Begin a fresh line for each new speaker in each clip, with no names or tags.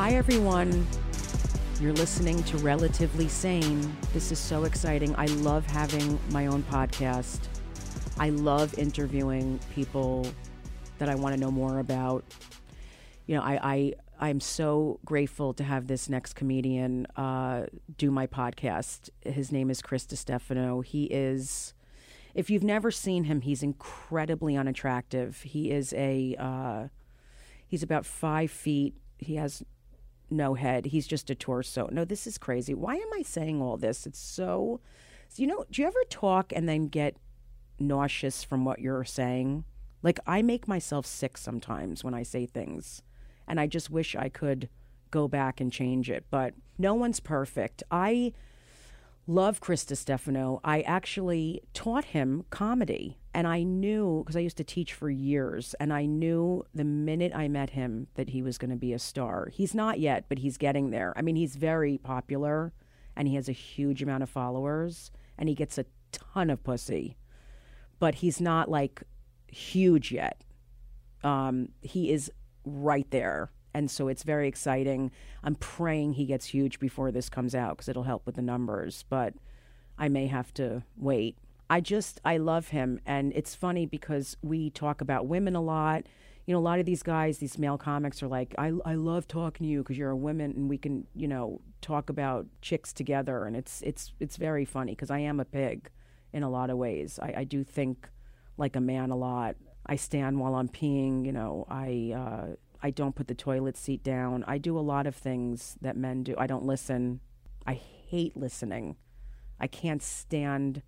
Hi, everyone. You're listening to Relatively Sane. This is so exciting. I love having my own podcast. I love interviewing people that I want to know more about. You know, I, I I'm so grateful to have this next comedian uh, do my podcast. His name is Chris Distefano. He is, if you've never seen him, he's incredibly unattractive. He is a, uh, he's about five feet. He has no head. He's just a torso. No, this is crazy. Why am I saying all this? It's so, you know, do you ever talk and then get nauseous from what you're saying? Like, I make myself sick sometimes when I say things and I just wish I could go back and change it. But no one's perfect. I love Chris Distefano. I actually taught him comedy, and I knew because I used to teach for years, and I knew the minute I met him that he was going to be a star. He's not yet, but he's getting there. I mean, he's very popular, and he has a huge amount of followers, and he gets a ton of pussy, but he's not like huge yet. Um, he is right there. And so it's very exciting. I'm praying he gets huge before this comes out because it'll help with the numbers, but I may have to wait. I just, I love him. And it's funny because we talk about women a lot. You know, a lot of these guys, these male comics are like, I, I love talking to you because you're a woman and we can, you know, talk about chicks together. And it's, it's, it's very funny because I am a pig in a lot of ways. I, I do think like a man a lot. I stand while I'm peeing. You know, I uh, I don't put the toilet seat down. I do a lot of things that men do. I don't listen. I hate listening. I can't stand.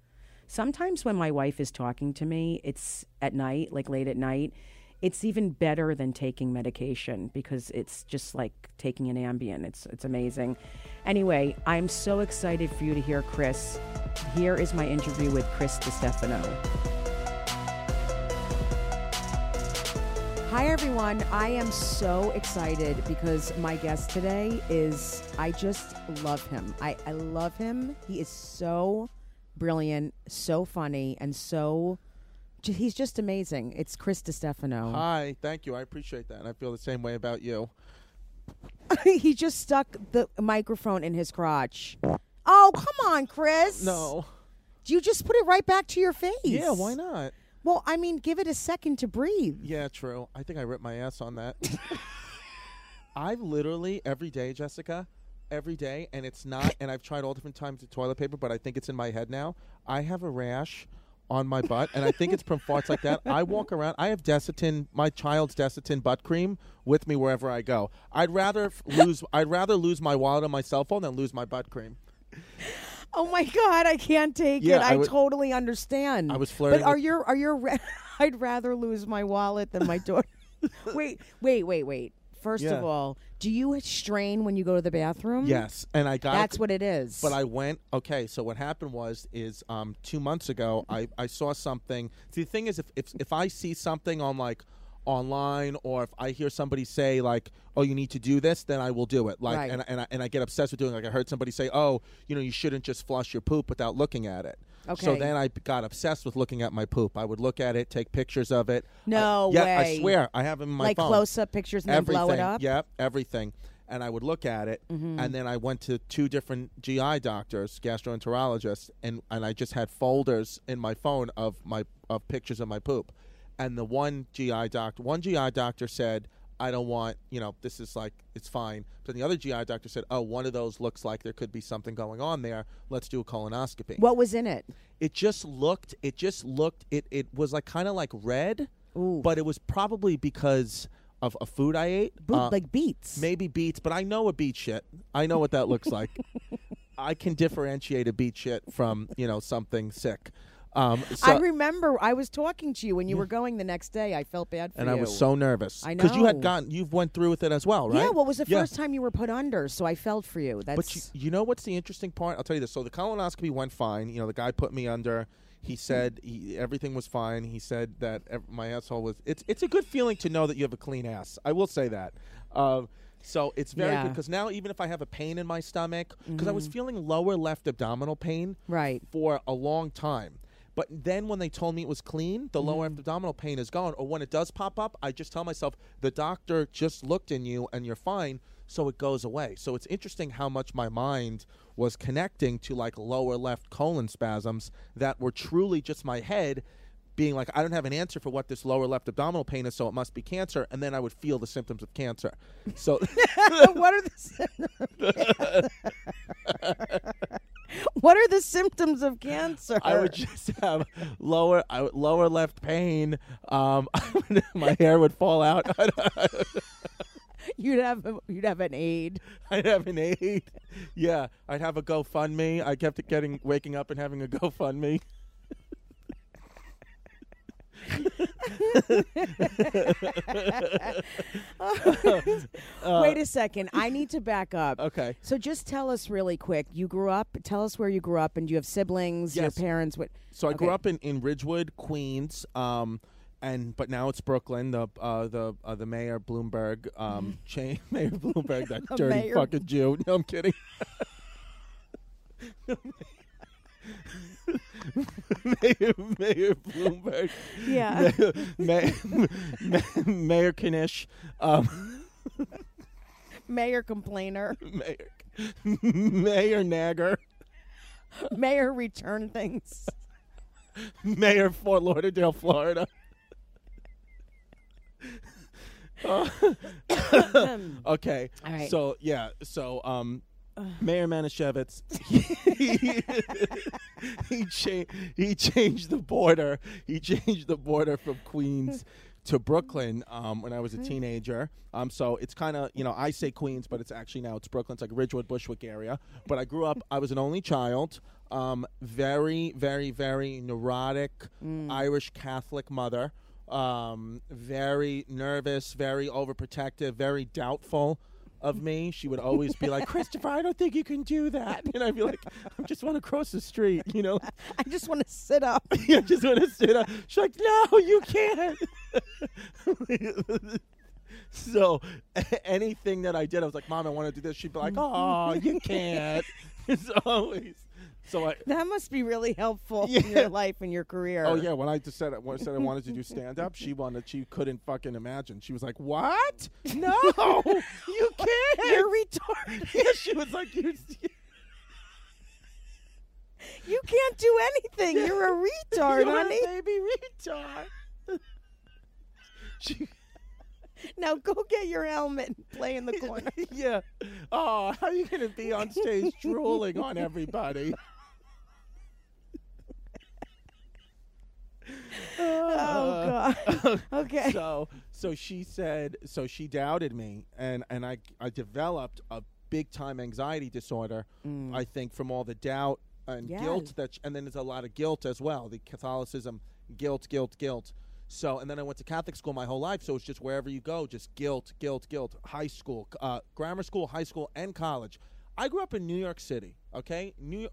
Sometimes when my wife is talking to me, it's at night, like late at night. It's even better than taking medication because it's just like taking an Ambien. It's it's amazing. Anyway, I'm so excited for you to hear Chris. Here is my interview with Chris Distefano. Hi, everyone. I am so excited because my guest today is, I just love him. I, I love him. He is so brilliant, so funny, and so, he's just amazing. It's Chris Distefano.
Hi, thank you. I appreciate that. And I feel the same way about you.
he just stuck the microphone in his crotch. Oh, come on, Chris.
No.
Do You just put it right back to your face.
Yeah, why not?
Well, I mean, give it a second to breathe.
Yeah, true. I think I ripped my ass on that. I literally every day, Jessica, every day, and it's not. And I've tried all different times of toilet paper, but I think it's in my head now. I have a rash on my butt, and I think it's from farts like that. I walk around. I have Desitin, my child's Desitin butt cream, with me wherever I go. I'd rather f- lose. I'd rather lose my wallet on my cell phone than lose my butt cream.
Oh my god, I can't take
Yeah,
it.
I
I,
would-
totally understand.
I was flirting
But are your are your ra- I'd rather lose my wallet than my daughter. wait, wait, wait, wait. First
Yeah.
of all, do you strain when you go to the bathroom?
Yes, and I got.
That's what it is.
But I went. Okay, so what happened was is um, two months ago I, I saw something. See, the thing is, if, if if I see something on like online or if I hear somebody say like, "Oh, you need to do this," then I will do it. Like,
Right.
and and I, and I get obsessed with doing. it. Like I heard somebody say, "Oh, you know, you shouldn't just flush your poop without looking at it."
Okay.
So then I got obsessed with looking at my poop. I would look at it, take pictures of it.
No
I, yeah,
way.
I swear, I have them in my
like
phone
close up pictures and
everything.
then blow it up. Mm-hmm.
Yep, everything. And I would look at it, and then I went to two different GI doctors, gastroenterologists, and and I just had folders in my phone of my of pictures of my poop. And the one GI doctor, one GI doctor said, "I don't want, you know, this is like it's fine." But the other GI doctor said, "Oh, one of those looks like there could be something going on there. Let's do a colonoscopy."
What was in it?
it just looked it just looked it it was like kind of like red
Ooh.
but it was probably because of a food i ate Uh,
like beets.
maybe beets but i know a beet shit i know what that looks like i can differentiate a beet shit from you know something sick um so,
I remember I was talking to you when you were going the next day. I felt bad for
and
you.
And I was so nervous
I
because you had
know.
gotten you've went through with it as well right
Yeah, well, it was the
Yeah.
first time you were put under, so I felt for you. That's
But you, you know what's the interesting part? I'll tell you this. So the colonoscopy went fine. You know, the guy put me under. He said he, everything was fine. He said that ev- my asshole was. It's it's a good feeling to know that you have a clean ass. I will say that. Uh, so it's very
Yeah.
good because now even if I have a pain in my stomach, because I was feeling lower left abdominal pain
right.
for a long time. But then when they told me it was clean, the lower
Mm.
abdominal pain is gone. Or when it does pop up, I just tell myself the doctor just looked in you and you're fine. so it goes away. So it's interesting how much my mind was connecting to like lower left colon spasms that were truly just my head being like, I don't have an answer for what this lower left abdominal pain is, so it must be cancer. And then I would feel the symptoms of cancer. So
what are the symptoms? what are the symptoms of cancer?
I would just have lower I would, lower left pain. Um, my hair would fall out.
you'd have a, you'd have an aid.
I'd have an aid. Yeah, I'd have a GoFundMe. I kept getting waking up and having a GoFundMe.
Wait a second. I need to back up.
Okay.
So just tell us really quick. You grew up. Tell us where you grew up, and do you have siblings? Your parents? What?
So I grew up in, in Ridgewood, Queens, um, and but now it's Brooklyn. The uh, the uh, the mayor Bloomberg, um, cha- Mayor Bloomberg, that dirty
mayor-
fucking Jew. No, I'm kidding. Mayor, Mayor Bloomberg,
Yeah.
Mayor, Mayor, Mayor Kanish, um,
Mayor complainer.
Mayor, Mayor Nagger,
Mayor return things.
Mayor Fort Lauderdale, Florida. Uh, okay.
All right.
So yeah. So um, Mayor Manischewitz, he, he changed he changed the border. He changed the border from Queens to Brooklyn um, when I was a teenager. Um, so it's kind of you know I say Queens, but it's actually now it's Brooklyn. It's like Ridgewood, Bushwick area. But I grew up. I was an only child. Um, very, very, very neurotic Irish Catholic mother. Um, very nervous, very overprotective, very doubtful of me. She would always be like, "Christopher, I don't think you can do that," and I'd be like, "I just want to cross the street," you know.
I just want to sit up.
I just want to sit up. She's like, "No, you can't." so a- anything that I did, I was like, "Mom, I want to do this." She'd be like, "Oh, you can't." It's always so. I
That must be really helpful in your life and your career.
Oh yeah, when I just said when I said I wanted to do stand up, she wanted she couldn't fucking imagine. She was like, "What? No, you can't."
You're retarded.
yeah, she was like, "You."
You can't do anything. You're a retard,
You're
honey.
a baby retard. she,
Now go get your helmet and play in the corner.
yeah. Oh, how are you gonna be on stage drooling on everybody?
Oh God. Okay.
so so she said so she doubted me and and I I developed a big time anxiety disorder I think from all the doubt and
Yeah.
guilt that and then there's a lot of guilt as well the Catholicism guilt guilt guilt so and then I went to Catholic school my whole life so it's just wherever you go just guilt guilt guilt high school uh, grammar school high school and college I grew up in New York City okay New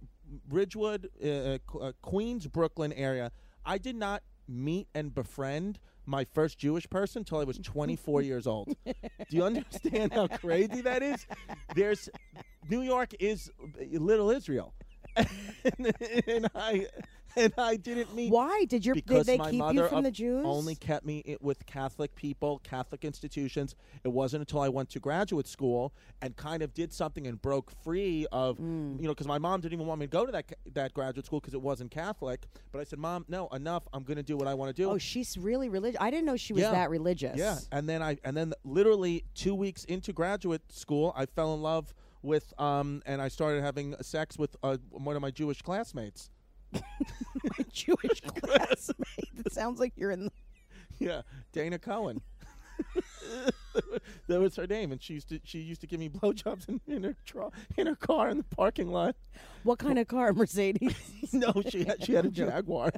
Ridgewood uh, uh, uh, Queens Brooklyn area I did not meet and befriend my first Jewish person until I was 24 years old. Do you understand how crazy that is? There's New York is little Israel. and, and I and I didn't mean.
Why did your
because
did they
my
keep
mother
you from the Jews?
only kept me with Catholic people, Catholic institutions. It wasn't until I went to graduate school and kind of did something and broke free of,
Mm.
you know, because my mom didn't even want me to go to that that graduate school because it wasn't Catholic. But I said, Mom, no, enough. I'm going to do what I want to do.
Oh, she's really religious. I didn't know she was
Yeah.
that religious.
Yeah, and then I and then literally two weeks into graduate school, I fell in love with um and I started having sex with uh, one of my Jewish classmates.
My Jewish classmate. It sounds like you're in. The,
Yeah, Dana Cohen. that was her name, and she used to she used to give me blowjobs in, in her tro- in her car in the parking lot.
what kind of car, Mercedes?
No, she had she had a. Jaguar.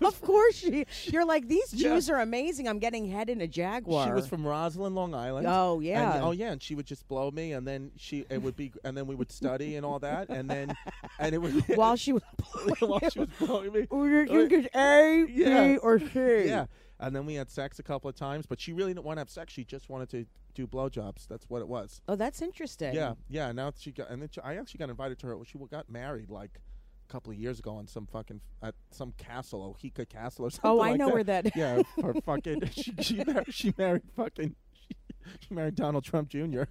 Of course she. You're like these
Yeah.
Jews are amazing. I'm getting head in a Jaguar.
She was from Roslyn, Long Island.
Oh
And-
yeah.
oh yeah, and she would just blow me, and then she it would be, and then we would study and all that, and then and it would
While she was
while she was blowing me.
You think it's A,
Yeah.
B, or C?
Yeah, and then we had sex a couple of times, but she really didn't want to have sex. She just wanted to do blowjobs. That's what it was.
Oh, that's interesting.
Yeah, yeah. Now she got, and then she, I actually got invited to her. She got married like couple of years ago on some fucking at some castle, Oheka Castle or oh, something. Like that.
Oh, I
like
know
that.
where that.
Yeah, for fucking she she married, she married fucking she married Donald Trump Jr.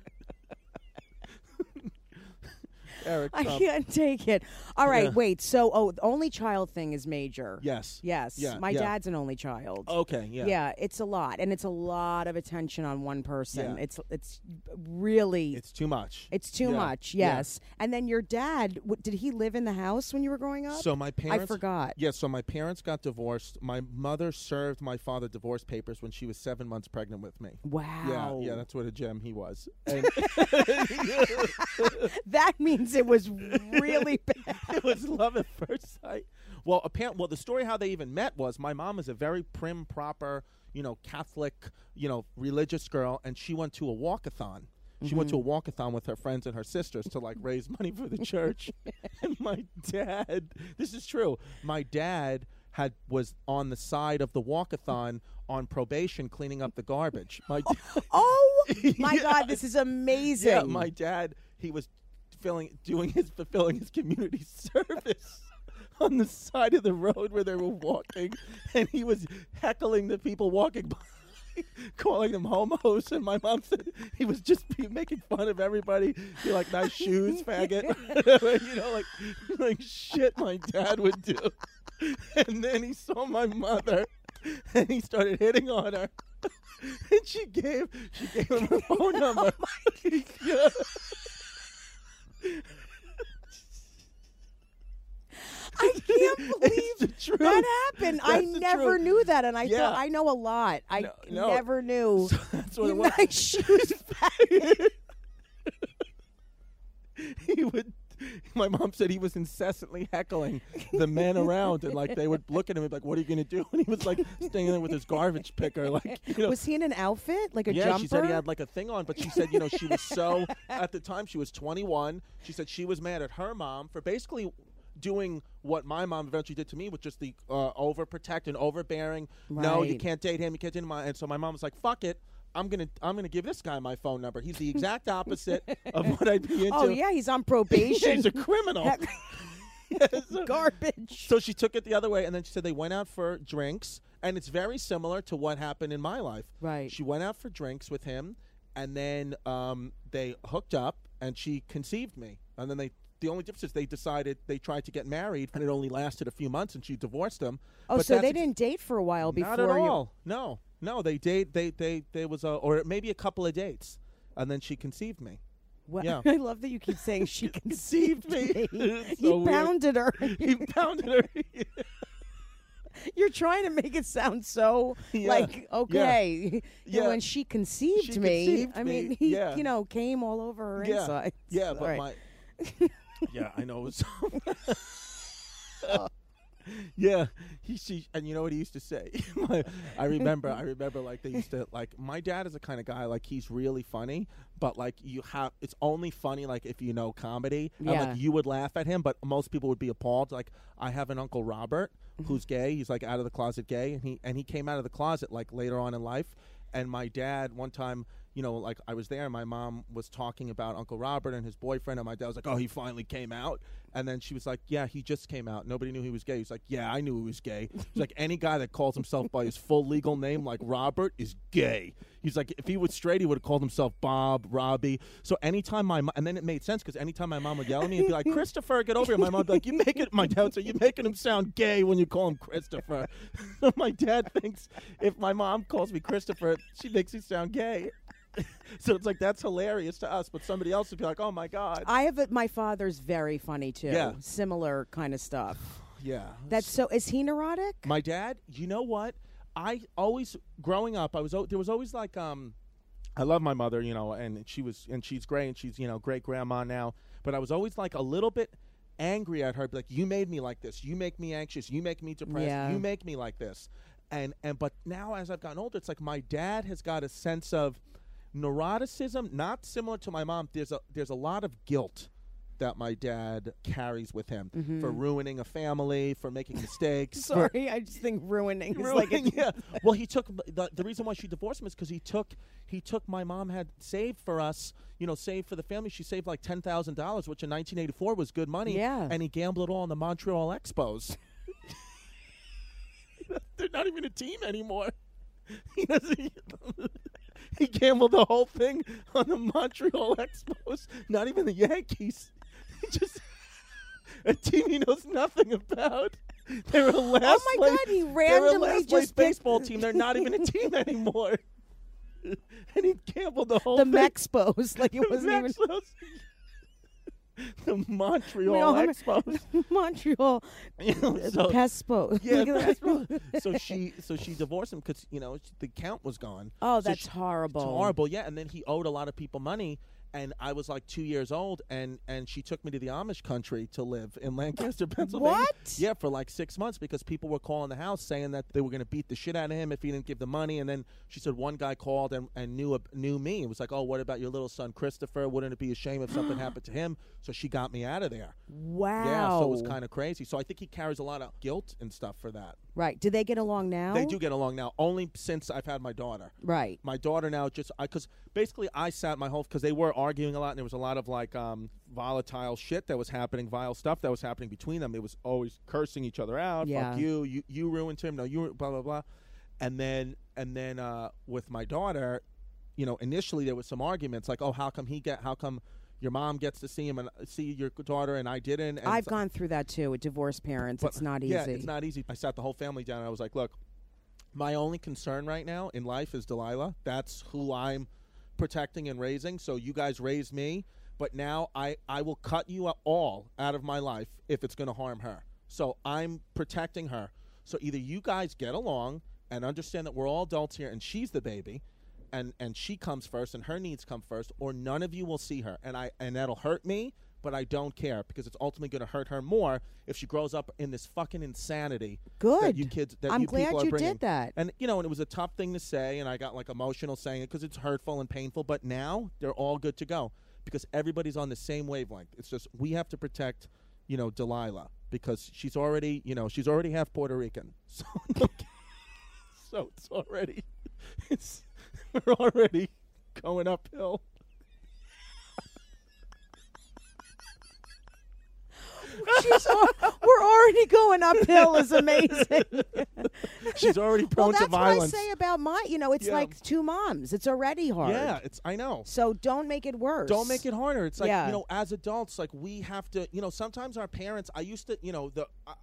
Eric
I
Trump.
can't take it. All right,
Yeah.
wait. So, oh, the only child thing is major.
Yes.
Yes.
Yeah,
My
yeah.
dad's an only child.
Okay. Yeah.
Yeah, it's a lot, and it's a lot of attention on one person.
Yeah.
It's it's really
It's too much.
it's too
Yeah,
much.
yeah.
Yes, and then your dad w- did he live in the house when you were growing up?
So my parents.
I forgot.
Yeah, so my parents got divorced. My mother served my father divorce papers when she was seven months pregnant with me.
Wow.
Yeah, yeah, that's what a gem he was. And
that means it was really bad.
it was love at first sight. Well, apparently, well, the story how they even met was my mom is a very prim, proper, you know, Catholic, you know, religious girl, and she went to a walkathon. She went to a mm-hmm. walkathon with her friends and her sisters to like raise money for the church. and my dad, this is true. My dad had was on the side of the walkathon on probation cleaning up the garbage. My
Oh my
Yeah.
God, this is amazing.
yeah, my dad, he was filling, doing his fulfilling his community service on the side of the road where they were walking, and he was heckling the people walking by. Calling them homos, and my mom said he was just making fun of everybody. Be like, nice shoes, faggot. you know, like like shit my dad would do. And then he saw my mother, and he started hitting on her. And she gave she gave him her phone oh number. Oh Yeah.
I can't believe that happened. I
That's the
never
truth.
knew that, and I
Yeah.
thought I know a lot. I
No, no.
never knew.
So that's what
You
it was.
nice shoes,
he would. My mom said he was incessantly heckling the men around, and like they would look at him and be like, "What are you gonna do?" And he was like staying there with his garbage picker, like you know.
Was he in an outfit like a
yeah,
jumper?
she said he had like a thing on, but she said, you know, she was so at the time she was 21. She said she was mad at her mom for basically doing what my mom eventually did to me, with just the uh, overprotect and overbearing. No, you can't date him. You can't date him. And so my mom was like, "Fuck it." I'm gonna I'm gonna give this guy my phone number. He's the exact opposite of what I'd be into.
Oh yeah, he's on probation.
He's a criminal.
Garbage.
So she took it the other way, and then she said they went out for drinks, and it's very similar to what happened in my life.
Right.
She went out for drinks with him, and then um, they hooked up, and she conceived me, and then they. The only difference is they decided they tried to get married, and it only lasted a few months, and she divorced him.
Oh,
But
so they didn't date for a while before
Not at
you.
all. No, no, they date. They they there was a or maybe a couple of dates, and then she conceived me.
Well,
Yeah.
I love that you keep saying she conceived me. He
so
pounded her.
He pounded her.
You're trying to make it sound so
Yeah.
like okay. You know,
Yeah.
when she conceived
She
me,
conceived
I mean,
me,
he
yeah.
you know came all over her
yeah,
insides.
yeah, but
right.
my yeah, I know. It was oh. yeah, he she and you know what he used to say. my, I remember, I remember like they used to like my dad is the kind of guy like he's really funny, but like you have it's only funny like if you know comedy. And,
Yeah.
like you would laugh at him, but most people would be appalled. Like I have an uncle Robert
Mm-hmm.
who's gay. He's like out of the closet gay, and he and he came out of the closet like later on in life. And my dad one time. You know, like I was there, and my mom was talking about Uncle Robert and his boyfriend, and my dad was like, "Oh, he finally came out." And then she was like, "Yeah, he just came out. Nobody knew he was gay." He's like, "Yeah, I knew he was gay." He's like, "Any guy that calls himself by his full legal name, like Robert, is gay." He's like, "If he was straight, he would have called himself Bob, Robbie." So anytime my mo- and then it made sense because anytime my mom would yell at me and be like, "Christopher, get over here," my mom would be like, "You make it." My dad would say, "You're making him sound gay when you call him Christopher." my dad thinks if my mom calls me Christopher, she makes me sound gay. so it's like that's hilarious to us, but somebody else would be like, "Oh my god."
I have a, my father's very funny too.
Yeah.
Similar kind of stuff.
yeah.
That's so. Is he neurotic?
My dad, you know what? I always growing up, I was al- there was always like um I love my mother, you know, and she was and she's great and she's, you know, great grandma now, but I was always like a little bit angry at her like you made me like this. You make me anxious. You make me depressed.
Yeah.
You make me like this. And and but now as I've gotten older, it's like my dad has got a sense of neuroticism not similar to my mom. There's a there's a lot of guilt that my dad carries with him mm-hmm. for ruining a family, for making mistakes,
Sorry, I just think ruining is like
Ruining, yeah. Well, he took the, the reason why she divorced him is because he took he took my mom had saved for us, you know, saved for the family. She saved like ten thousand dollars, which in 1984 was good money.
Yeah.
and he gambled it all on the Montreal Expos. They're not even a team anymore. He gambled the whole thing on the Montreal Expos, not even the Yankees. Just a team he knows nothing about. They were a last
Oh my
place,
God, he
they were
randomly
last
just picked-
baseball team. They're not even a team anymore. and he gambled the whole
The
thing.
Mexpos, like it wasn't even
Expos. the Montreal
have-
Expos.
Montreal
You know, so-
Pespo.
yeah,
Look at
that's
that.
right. so she so she divorced him because you know the count was gone.
Oh,
So
that's
she-
horrible.
It's horrible, yeah. And then he owed a lot of people money, and I was like two years old, and and she took me to the Amish country to live in Lancaster, Pennsylvania.
What?
Yeah, for like six months because people were calling the house saying that they were going to beat the shit out of him if he didn't give the money. And then she said one guy called and, and knew knew me. It was like, oh, what about your little son Christopher? Wouldn't it be a shame if something happened to him? So she got me out of there.
Wow.
Yeah, so it was kind of crazy. So I think he carries a lot of guilt and stuff for that.
right. Do they get along now?
They do get along now, only since I've had my daughter
Right.
my daughter now just because basically I sat my whole because they were arguing a lot and there was a lot of like um, volatile shit that was happening, vile stuff that was happening between them. It was always cursing each other out.
Yeah.
Fuck you, you you ruined him. No, you blah blah blah. And then and then uh, with my daughter, you know, initially there was some arguments like, oh, how come he get? How come your mom gets to see him and see your daughter and I didn't? And
I've gone through that too with divorced parents. it's not easy.
Yeah, it's not easy. I sat the whole family down and I was like, look, my only concern right now in life is Delilah. That's who I'm protecting and raising. So you guys raised me, but now I, I will cut you all out of my life if it's going to harm her. So I'm protecting her. So either you guys get along and understand that we're all adults here and she's the baby and and she comes first and her needs come first or none of you will see her and I and that'll hurt me but I don't care because it's ultimately going to hurt her more if she grows up in this fucking insanity that
Good.
you kids that
I'm
you
glad
people are
you
bringing.
did that.
And you know, and it was a tough thing to say, and I got like emotional saying it because it's hurtful and painful. But now they're all good to go because everybody's on the same wavelength. It's just we have to protect, you know, Delilah because she's already, you know, she's already half Puerto Rican, so so it's already, it's we're already going uphill.
She's we're already going uphill is amazing.
She's already
well,
prone
that's
to violence.
what I say about my. You know, it's
Yeah.
like two moms. It's already hard.
yeah, it's I know.
So don't make it worse.
Don't make it harder. It's like
Yeah.
you know, as adults, like we have to. You know, sometimes our parents. I used to. You know, the. I,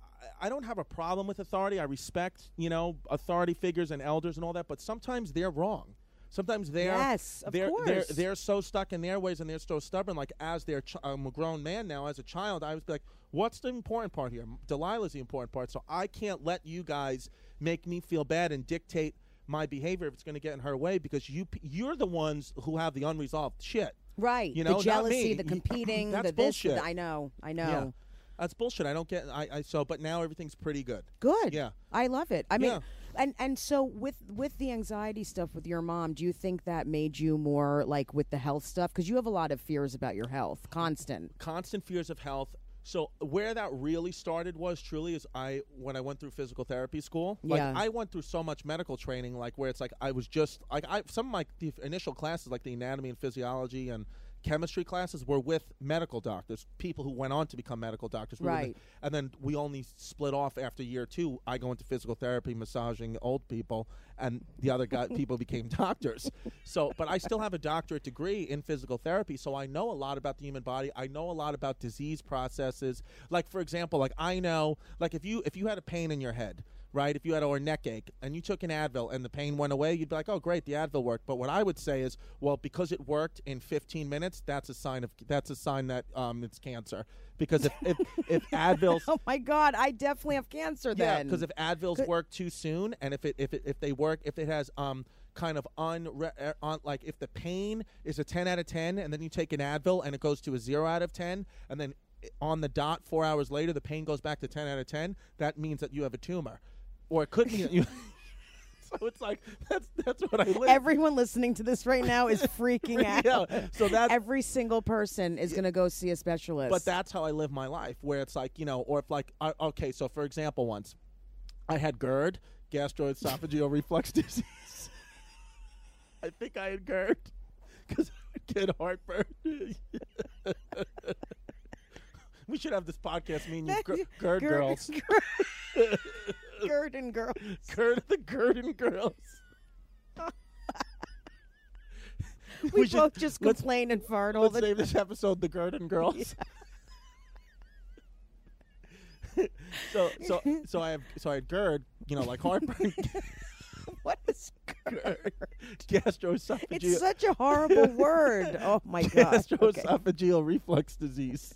I don't have a problem with authority. I respect. You know, authority figures and elders and all that. But sometimes they're wrong. Sometimes they're
Yes,
they're, they're they're so stuck in their ways and they're so stubborn. Like as their ch- I'm a grown man now. As a child, I was like, "What's the important part here? Delilah's the important part." So I can't let you guys make me feel bad and dictate my behavior if it's going to get in her way because you you're the ones who have the unresolved shit.
Right.
You know,
the jealousy, the competing,
that's
the this.
bullshit.
th- I know. I know.
Yeah, that's bullshit. I don't get. I, I so, but now everything's pretty good.
Good.
Yeah.
I love it. I mean,
Yeah.
and and so with with the anxiety stuff with your mom, do you think that made you more like with the health stuff because you have a lot of fears about your health, constant.
Constant fears of health. So where that really started was truly is I when I went through physical therapy school. Like
Yeah.
I went through so much medical training, like where it's like I was just like I some of my the initial classes, like the anatomy and physiology and chemistry classes, were with medical doctors, people who went on to become medical doctors. We were the-
Right.
and then we only split off after year two. I go into physical therapy, massaging old people, and the other guy people became doctors. So, but I still have a doctorate degree in physical therapy, so I know a lot about the human body. I know a lot about disease processes. Like for example, like I know, like if you if you had a pain in your head. Right, if you had a neck ache and you took an Advil and the pain went away, you'd be like, "Oh, great, the Advil worked." But what I would say is, well, because it worked in 15 minutes, that's a sign of that's a sign that um, it's cancer. Because if if, if Advil's
Oh my God, I definitely have cancer Then yeah,
because if Advils
Could-
work too soon, and if it if it, if they work, if it has um kind of un, uh, on like if the pain is a ten out of ten, and then you take an Advil and it goes to a zero out of ten, and then on the dot four hours later the pain goes back to ten out of ten, that means that you have a tumor, or it could mean that you. so it's like that's that's what I live.
Everyone listening to this right now is freaking out.
yeah, so that's
Every single person is going to go see a specialist.
But that's how I live my life, where it's like you know, or if like, uh, okay, so for example, once I had GERD, gastroesophageal reflux disease. I think I had GERD because I would get heartburn. We should have this podcast, me and you, GERD
Gerd-
girls,
Gerd and girls.
GERD the GERD and girls.
we,
should-
both just
let's-
complain and fart all
Let's
the
name this episode "The Gurdon Girls." so so so I have so I had GERD, you know, like heartburn,
What is
GERD, gastroesophageal,
It's such a horrible word. Oh my god. Okay.
gastroesophageal reflux disease.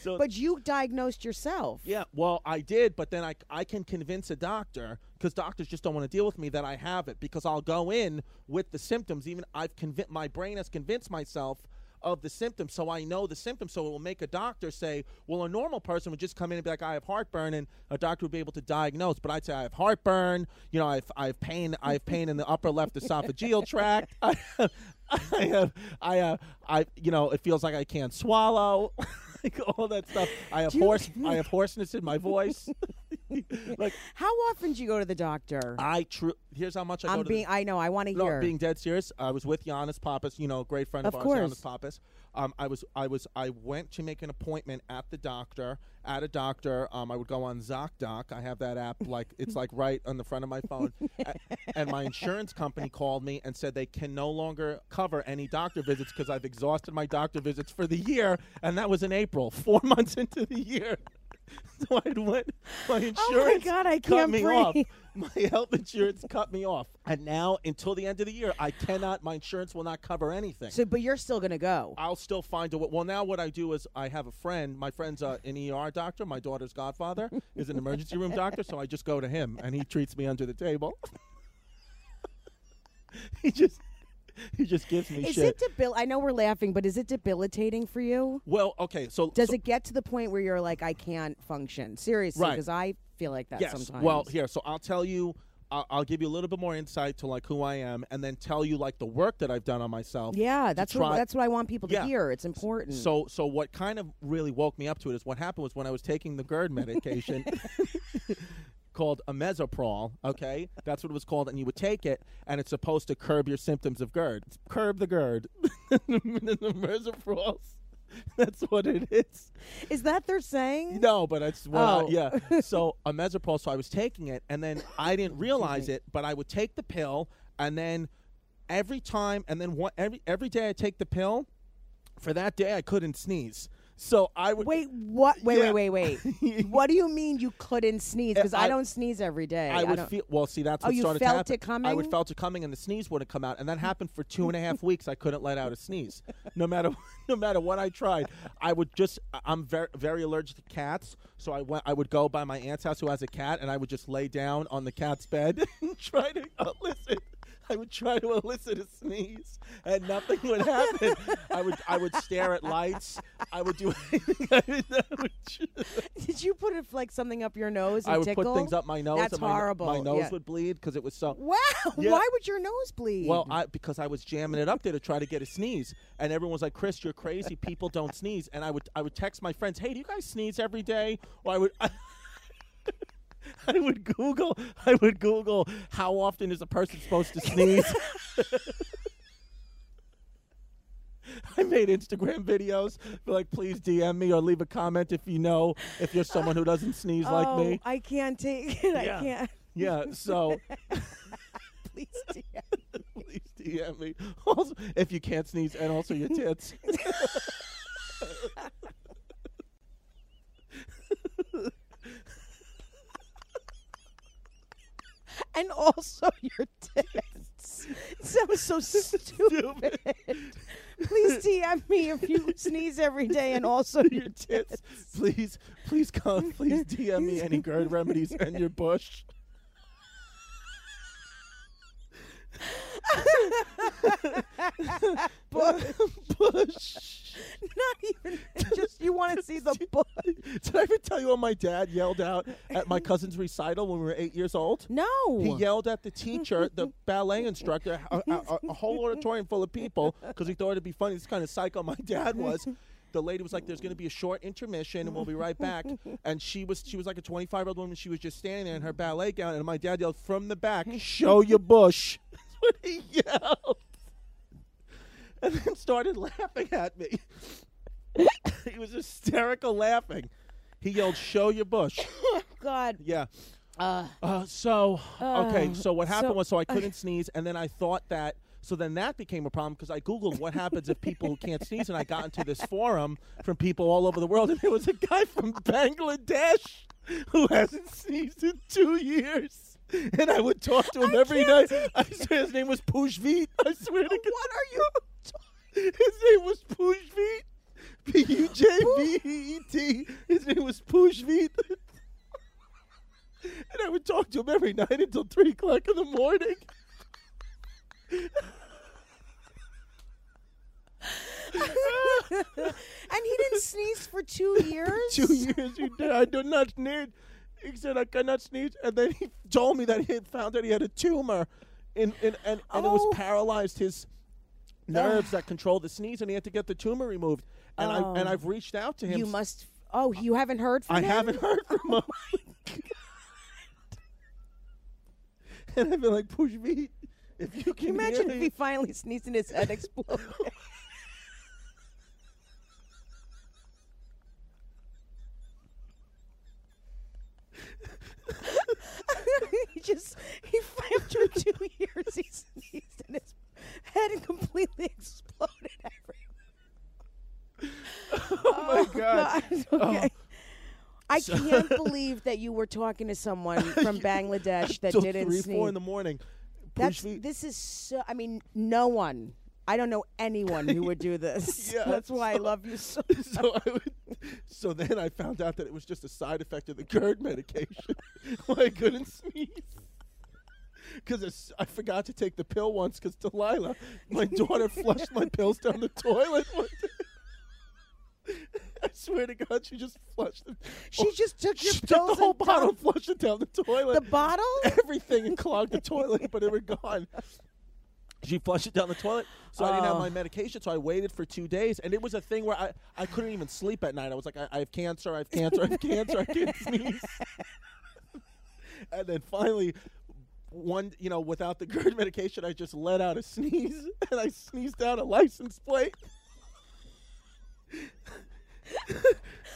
So
But you diagnosed yourself.
yeah, well, I did, but then I, I can convince a doctor because doctors just don't want to deal with me that I have it because I'll go in with the symptoms. Even I've convinced my brain has convinced myself of the symptoms, so I know the symptoms. So it will make a doctor say, "Well, a normal person would just come in and be like, I have heartburn," and a doctor would be able to diagnose. But I'd say I have heartburn. You know, I have, I have pain. I have pain in the upper left esophageal tract. I have, I have, I have, I, you know, it feels like I can't swallow. like all that stuff. I have hoarse. I have hoarseness in my voice. like
How often do you go to the doctor?
I true. Here's how much I go
I'm
to.
being.
the,
I know. I want to hear.
no,
hear.
being dead serious. I was with Giannis Pappas, you know, great friend of,
Of
ours,
course.
Giannis Pappas. Um, I was, I was, I went to make an appointment at the doctor. At a doctor, um, I would go on ZocDoc. I have that app, like it's like right on the front of my phone. A- and my insurance company called me and said they can no longer cover any doctor visits because I've exhausted my doctor visits for the year, and that was in April, four months into the year. So I went. My insurance
oh my god! I can't
me
breathe.
off. My health insurance cut me off, and now until the end of the year, I cannot. My insurance will not cover anything.
So, but you're still gonna go.
I'll still find a way. Well, now what I do is I have a friend. My friend's uh, an ER doctor. My daughter's godfather is an emergency room doctor, so I just go to him, and he treats me under the table. he just he just gives me
Is
shit.
it debil? I know we're laughing, but is it debilitating for you?
well, okay, so
Does
so-
it get to the point where you're like, I can't function? Seriously,
Right.
because I feel like that
yes.
sometimes.
Well, here, so I'll tell you. I'll, I'll give you a little bit more insight to like who I am, and then tell you like the work that I've done on myself.
yeah, that's what
try-
that's what I want people to
Yeah.
hear. It's important.
So, so what kind of really woke me up to it is what happened was when I was taking the GERD medication called Amesoprol. Okay, that's what it was called, and you would take it, and it's supposed to curb your symptoms of GERD. It's curb the GERD. Amesoprol. That's what it is.
is that they're saying?
No, but it's I-
Oh.
yeah. So Amesoprol. So I was taking it, and then I didn't realize it, but I would take the pill, and then every time, and then one, every every day I take the pill. For that day, I couldn't sneeze. So I would
Wait, what? Wait,
Yeah.
wait, wait, wait. what do you mean you couldn't sneeze? Because I,
I-
don't sneeze every day.
I would
don't-
feel well. See, that's
Oh,
what
you
started
felt
to
it
happen. I would
coming?
felt it coming, and the sneeze wouldn't come out, and that happened for two and a half weeks. I couldn't let out a sneeze, no matter no matter what I tried. I would just. I- I'm very very allergic to cats, so I went. I would go by my aunt's house who has a cat, and I would just lay down on the cat's bed and try to oh, elicit. I would try to elicit a sneeze, and nothing would happen. I would I would stare at lights. I would do anything. I would, I would
Did you put like something up your nose and
I would
tickle?
put things up my nose.
That's
and my,
horrible.
My nose
Yeah.
would bleed because it was so.
Wow!
Yeah.
Why would your nose bleed?
Well, I because I was jamming it up there to try to get a sneeze, and everyone was like, "Chris, you're crazy. People don't sneeze." And I would I would text my friends, "Hey, do you guys sneeze every day?" Or I would. I would Google. I would Google how often is a person supposed to sneeze. I made Instagram videos. Be like, please DM me or leave a comment if you know if you're someone who doesn't sneeze like
oh,
me.
I can't take it.
Yeah.
I can't.
Yeah. So
Please, dear.
please DM me. Also, if you can't sneeze, and also your tits.
And also your tits. It sounds so stupid. Please DM me if you sneeze every day and also your
your tits. Please, please come. Please DM me any GERD remedies and your bush. Bush.
Not even just you want to see the butt.
Did I ever tell you what my dad yelled out at my cousin's recital when we were eight years old?
No.
He yelled at the teacher, the ballet instructor, a, a, a- a whole auditorium full of people because he thought it'd be funny. This kind of psycho my dad was. The lady was like, "There's going to be a short intermission, and we'll be right back." And she was she was like a 25 year old woman. She was just standing there in her ballet gown, and my dad yelled from the back, "Show your bush!" That's what he yelled, and then started laughing at me. he was hysterical laughing. He yelled, "Show your bush!"
God.
Yeah.
Uh,
Uh, so okay,
Uh,
so what happened
so-
was so I couldn't sneeze, and then I thought that So then that became a problem because I googled what happens if people who can't sneeze, and I got into this forum from people all over the world, and there was a guy from Bangladesh who hasn't sneezed in two years. And I would talk to him
I
every night. I swear his name was Pushveet. I swear to God.
What are you?
His name was Pushveet. P U J V E E T. His name was Pushveet. and I would talk to him every night until 3 o'clock in the morning.
And he didn't sneeze for two years.
Two years he did. I do not sneeze. He said I cannot sneeze, and then he told me that he had found that he had a tumor, in, in and and it was
Oh.
paralyzed his nerves that control the sneeze, and he had to get the tumor removed. And I and
Oh.
I've reached out to him.
You must. Oh, you haven't heard from
I
him.
I haven't heard from him. Oh and I've been like, push me. If you can,
imagine if
me.
he finally sneezed and his head exploded? he just he after two years he sneezed and his head completely exploded everywhere.
oh my oh, god. Oh.
Okay. I can't believe that you were talking to someone from Bangladesh that
Till
didn't
three,
sneeze.
four in the morning.
That's this is so. I mean, no one. I don't know anyone who would do this.
Yeah,
That's why I
so-
love you so.
so I would, so then I found out that it was just a side effect of the GERD medication. why I couldn't sneeze. Because I forgot to take the pill once. Because Delilah, my daughter, flushed my pills down the toilet. One day. I swear to God, she just flushed them.
She oh, just took your
she took the whole bottle, flushed it down the toilet.
The bottle?
everything and clogged the toilet, but it was gone. She flushed it down the toilet, so I didn't have
Oh.
my medication. So I waited for two days, and it was a thing where I, I couldn't even sleep at night. I was like, I, I have cancer, I have cancer, I have cancer, I can't sneeze. and then finally, one, you know, without the GERD medication, I just let out a sneeze, and I sneezed out a license plate.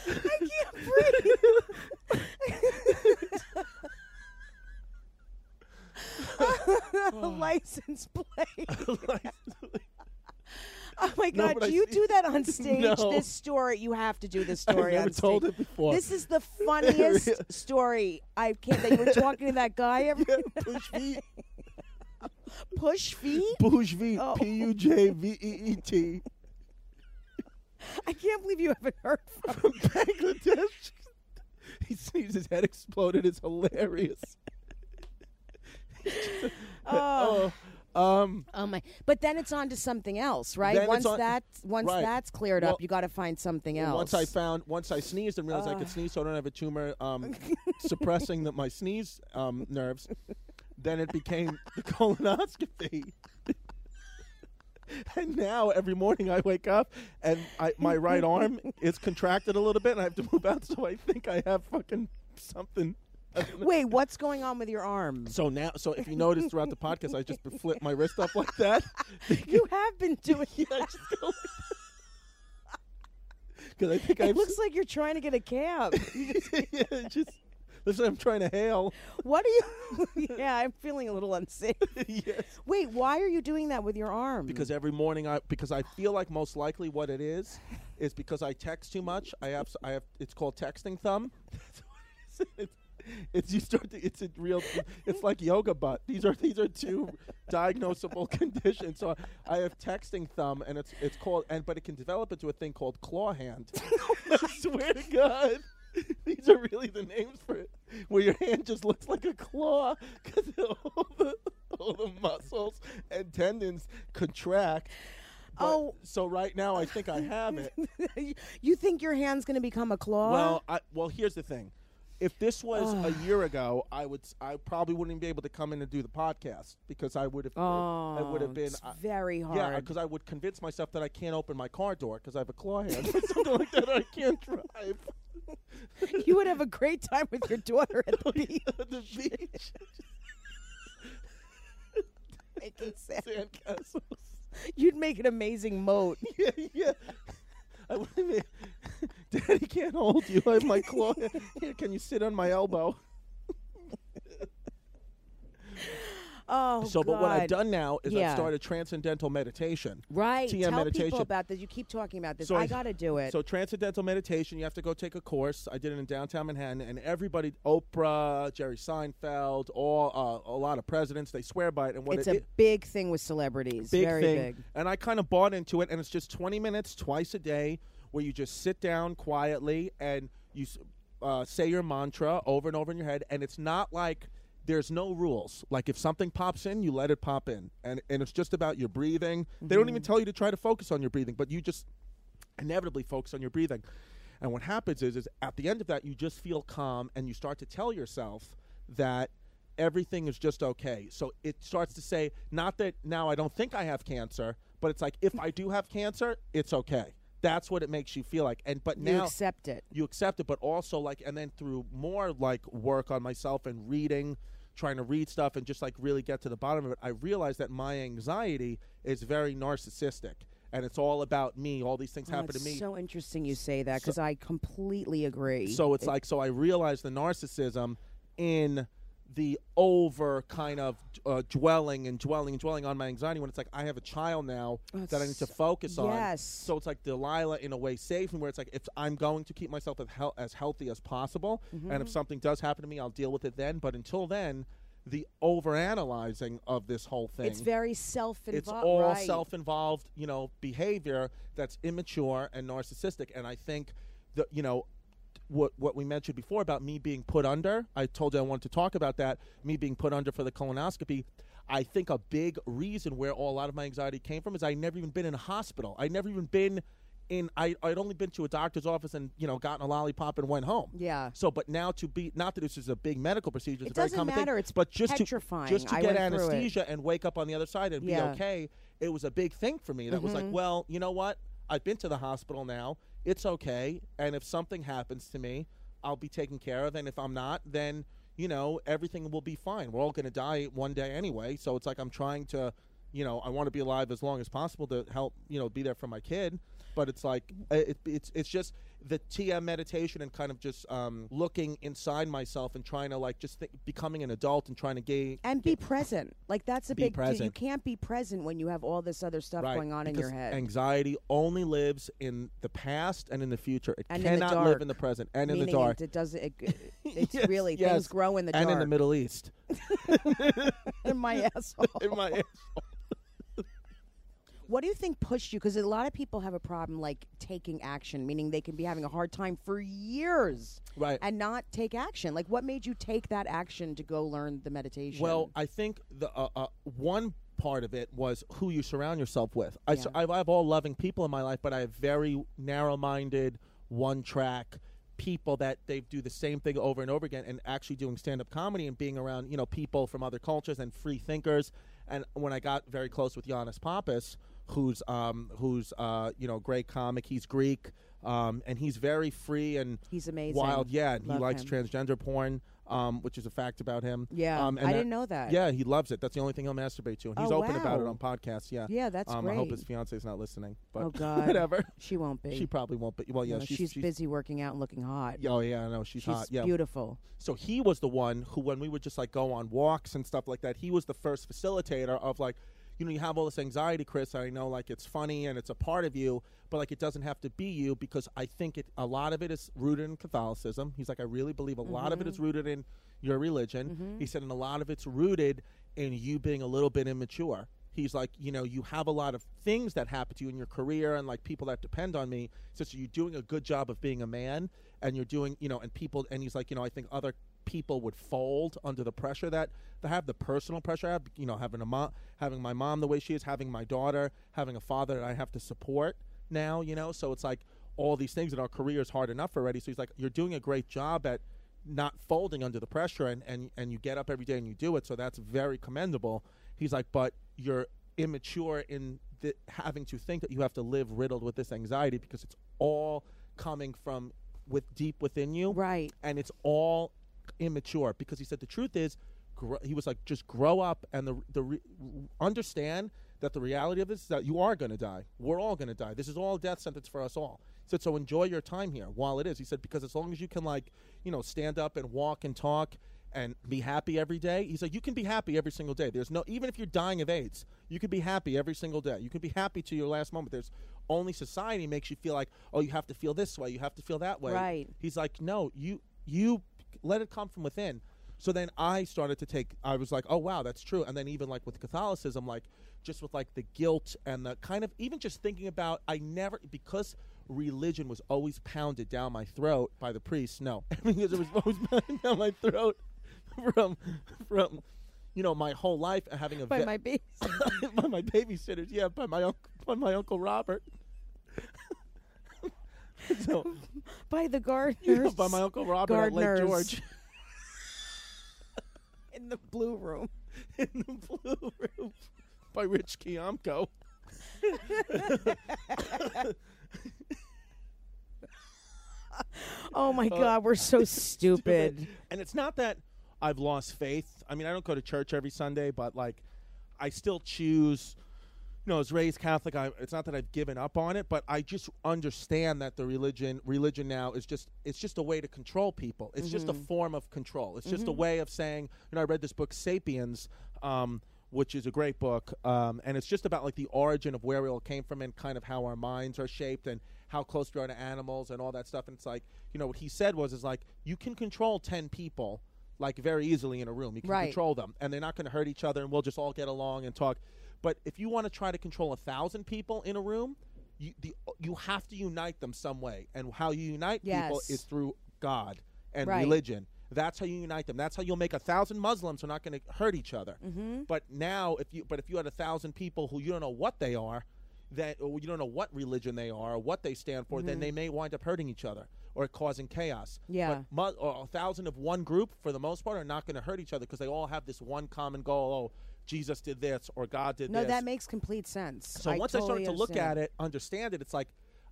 I can't breathe. a license plate. Oh my
No,
god!
but
do
I
you
see-
do that on stage?
No.
This story, you have to do this story on stage.
I've never
on stage.
told it before.
This is the funniest story I can't. That you were talking to that guy every
push feet.
push feet.
Pushveet,
Oh.
P U J V E E T,
I can't believe you haven't heard from.
from Bangladesh. He sneezed, his head exploded. It's hilarious.
Oh.
oh, um,
Oh my! But then it's on to something else, right? Once
on-
that once
right.
that's cleared
Well,
up, you got to find something else.
once I found, once I sneezed and realized I could sneeze, so I don't have a tumor um, suppressing the, my sneeze um, nerves. Then it became the colonoscopy. And now every morning I wake up and I, my right arm is contracted a little bit and I have to move out. So I think I have fucking something. I don't know.
Wait, what's going on with your arm?
So now, so if you notice throughout the podcast, I just flip my wrist up like that.
You have been doing.
yeah, go because I think I've
looks like you're trying to get a cab.
Yeah, just that's what I'm trying to hail.
what are you? yeah, I'm feeling a little unsafe.
yes,
Wait, why are you doing that with your arm?
because every morning I because I feel like most likely what it is is because I text too much. I have I have it's called texting thumb. That's what it is. It's, it's you start to, it's a real it's like yoga butt. These are these are two diagnosable conditions. So I have texting thumb and it's it's called and but it can develop into a thing called claw hand. I swear to God. These are really the names for it, where your hand just looks like a claw because all the, all the muscles and tendons contract. But-
Oh.
so right now I think I have it.
you think your hand's going to become a claw?
Well, I, well, here's the thing. If this was a year ago, I would I probably wouldn't be able to come in and do the podcast because I would have
oh,
I would have oh, been
it's
I-
very hard.
yeah because I would convince myself that I can't open my car door because I have a claw hand or something like that. I can't drive.
You would have a great time with your daughter at the beach.
The beach,
making sand.
sandcastles.
You'd make an amazing moat.
yeah, yeah. I would have Daddy can't hold you. I have my claw. Here, can you sit on my elbow?
Oh,
so, but what I've done now is
Yeah.
I've started transcendental meditation.
Right.
TM
Tell
meditation.
people about this. You keep talking about this.
So
I
I-
got to do it.
So transcendental meditation, you have to go take a course. I did it in downtown Manhattan, and everybody, Oprah, Jerry Seinfeld, all uh, a lot of presidents, they swear by it. And what
it's
it,
a big thing with celebrities.
big
Very
thing.
big.
And I kind of bought into it, and it's just 20 minutes twice a day where you just sit down quietly and you s- uh, say your mantra over and over in your head. And it's not like there's no rules. Like if something pops in, you let it pop in, and and it's just about your breathing. They don't even mm-hmm. tell you to try to focus on your breathing, but you just inevitably focus on your breathing. And what happens is, is at the end of that, you just feel calm, and you start to tell yourself that everything is just okay. So it starts to say, not that now I don't think I have cancer, but it's like if I do have cancer, it's okay. That's what it makes you feel like. And but now You
accept it.
you accept it, but also like, and then through more like work on myself and reading, trying to read stuff and just like really get to the bottom of it, I realized that my anxiety is very narcissistic. And it's all about me. All these things
Oh,
happen to me.
so interesting you say that because I completely agree.
So it's
It-
like, so I realized the narcissism in the over kind of uh, dwelling and dwelling and dwelling on my anxiety when it's like I have a child now
Oh,
that I need to focus on.
yes.
So it's like Delilah in a way saves me where it's like if I'm going to keep myself as, hel- as healthy as possible, and
Mm-hmm.
if something does happen to me, I'll deal with it then. But until then, the overanalyzing of this whole thing
it's very self-involved.
it's all
right.
self-involved you know behavior that's immature and narcissistic and i think the you know what what we mentioned before about me being put under i told you i wanted to talk about that me being put under for the colonoscopy i think a big reason where all, a lot of my anxiety came from is i never even been in a hospital i never even been in I, i'd only been to a doctor's office and you know gotten a lollipop and went home
Yeah.
so, but now to be not that this is a big medical procedure, it's
It
a very
doesn't
common
matter,
thing.
it's
but just
petrifying.
to just to
I
get
went through it.
anesthesia and wake up on the other side and
Yeah.
be okay, it was a big thing for me. That was like,
Mhm.
well, you know what? I've been to the hospital now. It's okay, and if something happens to me, I'll be taken care of. And if I'm not, then you know everything will be fine. We're all going to die one day anyway. So it's like I'm trying to, you know, I want to be alive as long as possible to help, you know, be there for my kid. But it's like it, it's it's just the TM meditation and kind of just um, looking inside myself and trying to like just think, becoming an adult and trying to gain
and be present. Like that's a big. You can't be present when you have all this other stuff
right,
going on in your
because
head.
Anxiety only lives in the past and in the future. It
And in
cannot live in the present and in the dark
It, it doesn't. It, it's
Yes,
really
yes.
things grow in the
and
dark.
in the Middle East.
in my asshole.
in my
What do you think pushed you? Because a lot of people have a problem like taking action, meaning they can be having a hard time for years
right.
and not take action. Like, what made you take that action to go learn the meditation?
Well, I think the uh, uh, one part of it was who you surround yourself with. I,
Yeah.
I have all loving people in my life, but I have very narrow-minded, one-track people that they do the same thing over and over again, and actually doing stand-up comedy and being around you know people from other cultures and free thinkers. And when I got very close with Giannis Pappas, who's um, who's uh, you know great comic, he's Greek. Um, and he's very free and
he's amazing.
wild. Yeah, and he likes
him.
transgender porn, um, which is a fact about him.
Yeah,
um, and
I didn't know that.
Yeah, he loves it. That's the only thing he'll masturbate to. And he's
Oh,
open about it on podcasts. Yeah.
yeah, that's
um,
great.
I hope his fiance's not listening. But
oh God,
whatever.
She won't be.
She probably won't. But well, yeah,
No,
she's,
she's, busy working out and looking hot.
Oh yeah, I know she's,
she's
hot. Yeah.
beautiful.
So he was the one who, when we would just like go on walks and stuff like that, he was the first facilitator of like, you know, you have all this anxiety, Chris. I know like it's funny and it's a part of you, but like it doesn't have to be you because I think it a lot of it is rooted in Catholicism. He's like, I really believe a lot of it is mm-hmm. rooted in your religion. Mm-hmm. He said, and a lot of it's rooted in you being a little bit immature. He's like, you know, you have a lot of things that happen to you in your career and like people that depend on me. So, so you're doing a good job of being a man and you're doing, you know, and people, and he's like, you know, I think other people would fold under the pressure that they have, the personal pressure I have, you know, having a mom, having my mom the way she is, having my daughter, having a father that I have to support now, you know. So it's like all these things in our career is hard enough already. So he's like, you're doing a great job at not folding under the pressure, and and and you get up every day and you do it. So that's very commendable. He's like, but you're immature in the, having to think that you have to live riddled with this anxiety because it's all coming from with deep within you
Right.
and it's all immature because he said the truth is gr- he was like just grow up and the the re- understand that the reality of this is that you are going to die we're all going to die this is all death sentence for us all he said so enjoy your time here while it is he said because as long as you can like you know stand up and walk and talk and be happy every day. He's like, you can be happy every single day. There's no, even if you're dying of AIDS, you can be happy every single day. You can be happy to your last moment. There's only society makes you feel like, oh, you have to feel this way, you have to feel that way.
Right.
He's like, no, you you let it come from within. So then I started to take. I was like, oh wow, that's true. And then even like with Catholicism, like just with like the guilt and the kind of even just thinking about, I never because religion was always pounded down my throat by the priests. No, because it was always pounded down my throat from from you know my whole life having a
By
ve-
my baby.
by my babysitters. Yeah, by my uncle by my uncle Robert. so
by the gardeners.
yeah, by my uncle Robert at Lake George
in the blue room.
in the blue room by Rich Kiamko.
Oh my
Uh,
God, we're so stupid.
And it's not that I've lost faith. I mean, I don't go to church every Sunday, but like, I still choose. You know, I was raised Catholic. I, it's not that I've given up on it, but I just understand that the religion, religion now is just, it's just a way to control people. It's just a form of control. It's just a way of saying, you know, I read this book, *Sapiens*, um, which is a great book, um, and it's just about like the origin of where we all came from and kind of how our minds are shaped and how close we are to animals and all that stuff. And it's like, you know, what he said was, is like you can control ten people like very easily in a room. You can
Right.
control them, and they're not going to hurt each other, and we'll just all get along and talk. But if you want to try to control a thousand people in a room, you the, you have to unite them some way, and how you unite people is through God and
Right.
religion. That's how you unite them. That's how you'll make a thousand Muslims who are not going to hurt each other.
Mm-hmm.
But now, if you but if you had a thousand people who you don't know what they are, that or you don't know what religion they are or what they stand for, then they may wind up hurting each other or causing chaos.
Mm-hmm. Yeah.
But mu- or a thousand of one group, for the most part, are not going to hurt each other because they all have this one common goal. Oh, Jesus did this or God did
No,
this.
No, that makes complete sense.
So
I
once
totally
I started to look
understand.
at it, understand it, it's like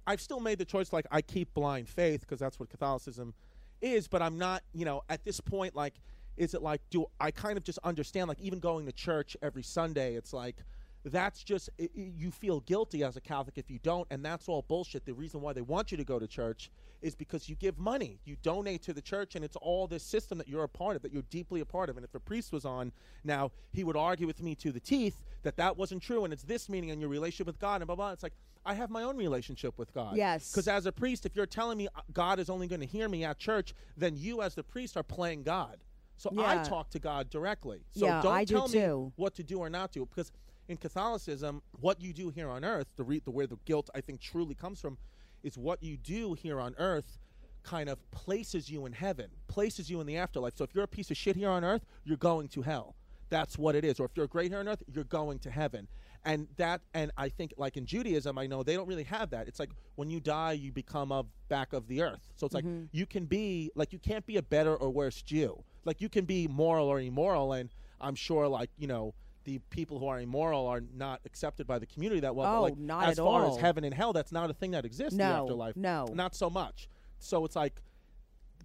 I've still made the choice. Like I keep blind faith because that's what Catholicism is, but I'm not. You know, at this point, like, is it like do I kind of just understand? Like even going to church every Sunday, it's like that's just you feel guilty as a Catholic if you don't, and that's all bullshit. The reason why they want you to go to church is because you give money, you donate to the church, and it's all this system that you're a part of, that you're deeply a part of. And if a priest was on now, he would argue with me to the teeth that that wasn't true, and it's this meaning and your relationship with God and blah blah. It's like I have my own relationship with God.
Yes.
Because as a priest, if you're telling me uh, God is only going to hear me at church, then you as the priest are playing God. So I talk to God directly. So
Yeah,
don't
I do
tell me
too.
what to do or not do because in Catholicism, what you do here on earth, the, re- the where the guilt I think truly comes from, is what you do here on earth kind of places you in heaven, places you in the afterlife. So if you're a piece of shit here on earth, you're going to hell. That's what it is. Or if you're great here on earth, you're going to heaven. And that, and I think like in Judaism, I know they don't really have that. It's like when you die, you become of back of the earth. So it's like mm-hmm. you can be like you can't be a better or worse Jew. Like you can be moral or immoral, and I'm sure like you know the people who are immoral are not accepted by the community that well.
Oh,
like,
not
as
at
far
all.
as heaven and hell, that's not a thing that exists in the
No,
afterlife.
no.
not so much. So it's like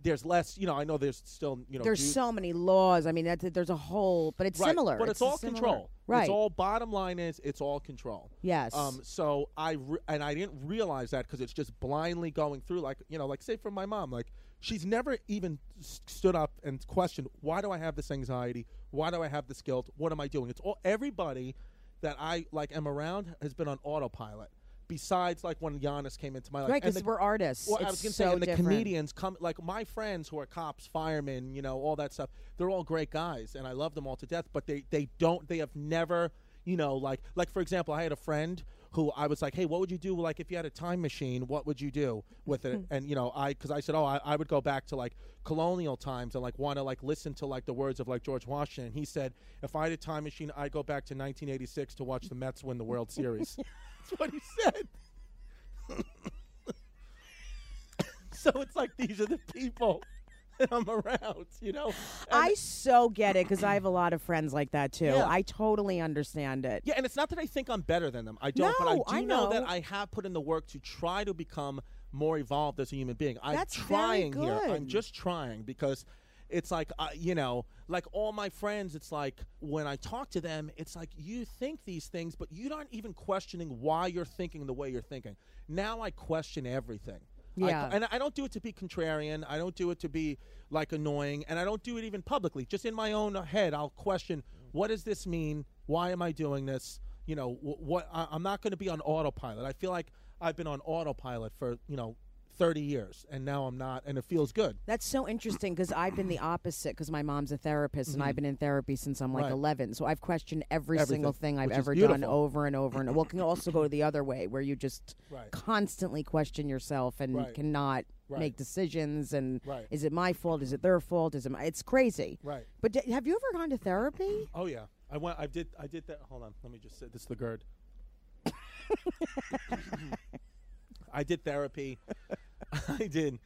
there's less. You know, I know there's still you know
There's
Jews-
so many laws. I mean, that's, there's a whole, but it's
Right,
similar.
but it's,
a
all
similar-
control.
Right.
It's all bottom line is it's all control.
yes.
Um, so I re- and I didn't realize that because it's just blindly going through, like you know, like say for my mom, like she's never even s- stood up and questioned why do I have this anxiety? Why do I have this guilt? What am I doing? It's all everybody that I like am around has been on autopilot. Besides, like when Giannis came into my life,
right,
And
because we're artists.
well,
it's
I was gonna
so
say, and the
different.
comedians come, like my friends who are cops, firemen, you know, all that stuff. They're all great guys, and I love them all to death. But they, they don't, they have never, you know, like, like for example, I had a friend who I was like, hey, what would you do, like, if you had a time machine? What would you do with it? Hmm. and you know, I, because I said, oh, I, I would go back to like colonial times and like want to like listen to like the words of like George Washington. He said, if I had a time machine, I'd go back to 1986 to watch the Mets win the World Series. That's what he said. so it's like these are the people that I'm around, you know. And-
I so get it because I have a lot of friends like that too.
Yeah.
I totally understand it.
yeah, and it's not that I think I'm better than them. I don't, but I do
I
know. that. I have put in the work to try to become more evolved as a human being. I'm
That's
trying here. I'm just trying because it's like uh, you know, like all my friends. It's like when I talk to them, it's like you think these things, but you aren't even questioning why you're thinking the way you're thinking. Now I question everything. I-
Yeah.
and I don't do it to be contrarian. I don't do it to be like annoying, and I don't do it even publicly. Just in my own head, I'll question: What does this mean? Why am I doing this? You know, wh- what? I, I'm not going to be on autopilot. I feel like I've been on autopilot for you know 30 years, and now I'm not, and it feels good.
That's so interesting because I've been the opposite because my mom's a therapist and I've been in therapy since I'm like
Mm-hmm. Right.
11. So I've questioned every
Everything,
single thing I've
which is
ever done
beautiful.
over and over and well, it can also go the other way where you just
Right.
constantly question yourself and
Right.
cannot
Right.
make decisions and
Right.
is it my fault? Is it their fault? Is it my, it's crazy.
Right.
But d- have you ever gone to therapy?
Oh yeah, I went. I did. I did that. Hold on. Let me just say this. Is the GERD. I did therapy. I did.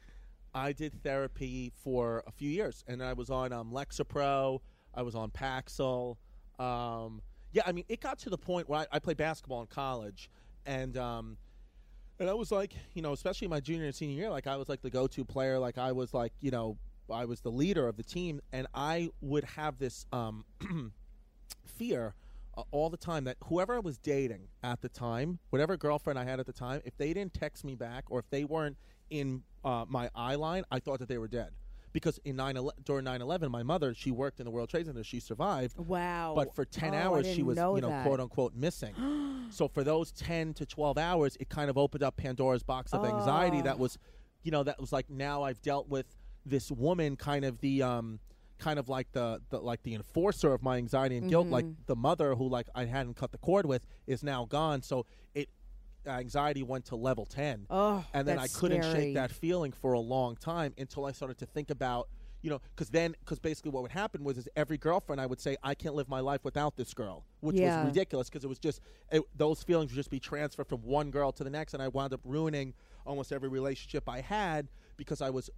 I did therapy for a few years, and I was on um, Lexapro. I was on Paxil. Um, yeah, I mean, it got to the point where I, I played basketball in college, and um, and I was like, you know, especially my junior and senior year, like I was like the go-to player. Like I was like, you know, I was the leader of the team, and I would have this um, fear uh, all the time that whoever I was dating at the time, whatever girlfriend I had at the time, if they didn't text me back or if they weren't in uh, my eye line, I thought that they were dead. Because in 9 during 9/11, my mother she worked in the World Trade Center. She survived,
Wow.
but for 10
Oh,
hours she was
know
you know
that.
quote unquote missing so for those 10 to 12 hours it kind of opened up pandora's box of anxiety
Oh.
that was you know that was like now i've dealt with this woman kind of the um kind of like the, the like the enforcer of my anxiety and guilt like
Mm-hmm.
the mother who like i hadn't cut the cord with is now gone so it anxiety went to level 10
Oh,
and then I couldn't
scary.
shake that feeling for a long time until I started to think about, you know, because then, because basically what would happen was, is every girlfriend I would say, I can't live my life without this girl, which
Yeah.
was ridiculous because it was just it, those feelings would just be transferred from one girl to the next, and I wound up ruining almost every relationship I had because I was.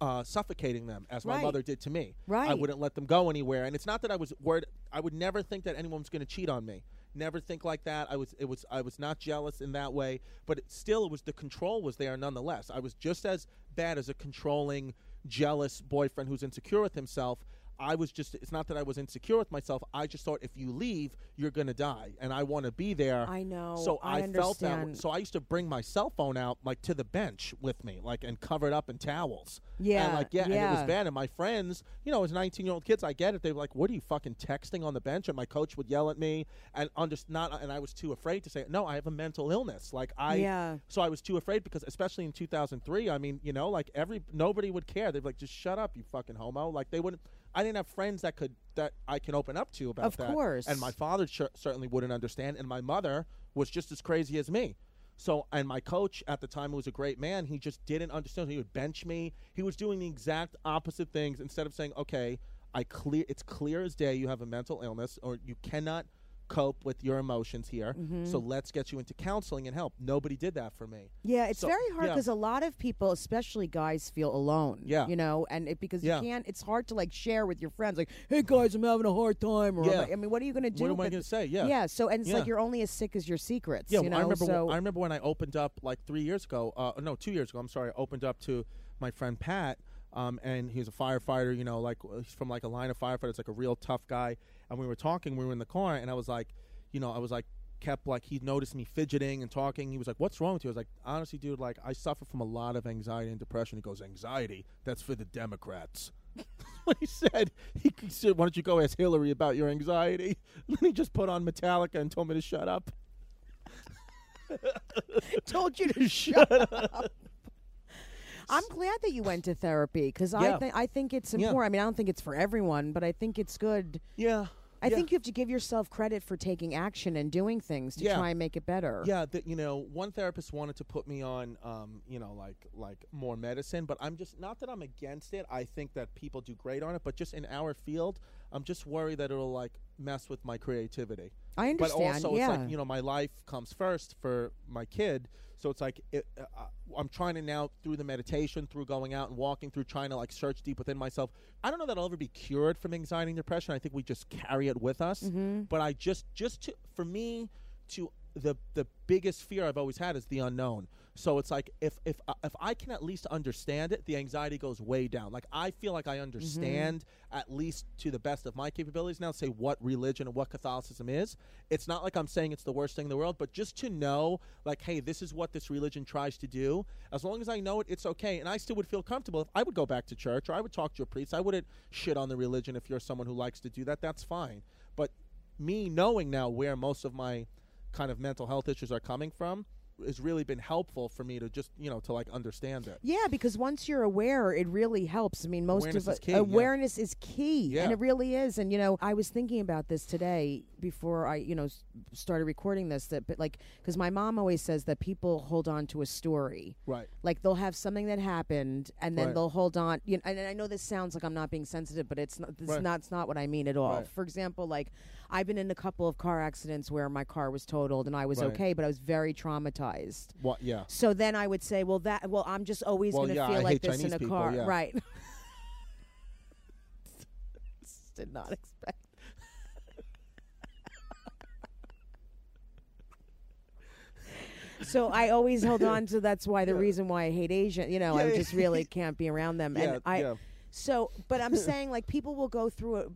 Uh, suffocating them as my
Right.
mother did to me.
Right.
I wouldn't let them go anywhere, and it's not that I was worried. I would never think that anyone was going to cheat on me. Never think like that. I was. It was. I was not jealous in that way, but it, still, it was the control was there nonetheless. I was just as bad as a controlling, jealous boyfriend who's insecure with himself. I was just. It's not that I was insecure with myself. I just thought if you leave, you're going to die, and I want to be there.
I know.
So
I
felt that. So I used to bring my cell phone out like to the bench with me, like and cover it up in towels.
Yeah,
And like yeah, and it was bad. And my friends, you know, as 19 year old kids, I get it. They were like, "What are you fucking texting on the bench?" And my coach would yell at me, and under not, and I was too afraid to say, "No, I have a mental illness." Like I,
Yeah.
So I was too afraid because, especially in 2003, I mean, you know, like every nobody would care. They'd be like, "Just shut up, you fucking homo." Like they wouldn't. I didn't have friends that could that I can open up to about
Of
that.
course.
And my father cer- certainly wouldn't understand, and my mother was just as crazy as me. So, and my coach at the time, who was a great man, he just didn't understand. He would bench me. He was doing the exact opposite things. Instead of saying, "Okay, I clear, it's clear as day you have a mental illness, or you cannot cope with your emotions here.
Mm-hmm.
So let's get you into counseling and help." Nobody did that for me.
Yeah, it's
So-
very hard
yeah.
because a lot of people, especially guys, feel alone.
Yeah.
you know, and it, because
Yeah.
you can't. It's hard to like share with your friends, like, "Hey guys, I'm having a hard time." Or
Yeah.
I mean, what are you going to do?
What am I going to say? Yeah.
yeah. So and it's
Yeah.
like you're only as sick as your secrets.
Yeah,
you know.
I remember.
so
I remember when I opened up like three years ago. Uh, no, two years ago. I'm sorry. I opened up to my friend Pat, um, and he's a firefighter. You know, like he's from like a line of firefighters, like a real tough guy. And we were talking. We were in the car, and I was like, you know, I was like, kept like he noticed me fidgeting and talking. He was like, "What's wrong with you?" I was like, "Honestly, dude, like I suffer from a lot of anxiety and depression." He goes, "Anxiety? That's for the Democrats." what he said. He said, "Why don't you go ask Hillary about your anxiety?" And then he just put on Metallica and told me to shut up.
told you to shut up. I'm glad that you went to therapy because I
Yeah.
think I think it's
Yeah.
important. I mean, I don't think it's for everyone, but I think it's good.
Yeah.
I
yeah.
think you have to give yourself credit for taking action and doing things to
Yeah.
try and make it better.
Yeah, that you know, one therapist wanted to put me on, um, you know, like like more medicine, but I'm just not that I'm against it. I think that people do great on it, but just in our field, I'm just worried that it'll like mess with my creativity.
I understand.
But also,
yeah.
it's like you know, my life comes first for my kid, so it's like it, uh, uh, I'm trying to now through the meditation, through going out and walking, through trying to like search deep within myself. I don't know that I'll ever be cured from anxiety and depression. I think we just carry it with us.
Mm-hmm.
But I just just to for me to the the biggest fear I've always had is the unknown. So it's like if if uh, if I can at least understand it, the anxiety goes way down. Like I feel like I understand at least to the best of my capabilities now. Say what religion and what Catholicism is. It's not like I'm saying it's the worst thing in the world, but just to know, like, hey, this is what this religion tries to do. As long as I know it, it's okay, and I still would feel comfortable if I would go back to church or I would talk to a priest. I wouldn't shit on the religion if you're someone who likes to do that. That's fine. But me knowing now where most of my kind of mental health issues are coming from has really been helpful for me to just you know to like understand it.
Yeah, because once you're aware, it really helps. I mean, most
Awareness
of
is key, yeah.
awareness is key,
Yeah.
and it really is. And you know, I was thinking about this today before I, you know, started recording this. That, but like, because my mom always says that people hold on to a story.
Right.
Like they'll have something that happened, and then
Right.
they'll hold on. You know, and I know this sounds like I'm not being sensitive, but it's not. This
Right.
not. It's not what I mean at all.
Right.
For example, like I've been in a couple of car accidents where my car was totaled, and I was
Right.
okay, but I was very traumatized.
What? Yeah.
So then I would say, well, that well, I'm just always
Well,
going to
yeah,
feel
I
like
hate
this
Chinese
in a
people,
car,
yeah.
right? Did not expect. so I always hold on to. That's why the reason why I hate Asian. You know,
Yeah,
I
yeah.
just really can't be around them.
Yeah.
and I
yeah.
So, but I'm saying like people will go through it.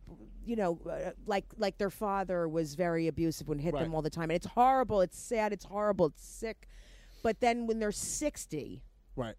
You know, uh, like like their father was very abusive and hit
Right.
them all the time, and it's horrible. It's sad. It's horrible. It's sick. But then when they're 60,
Right.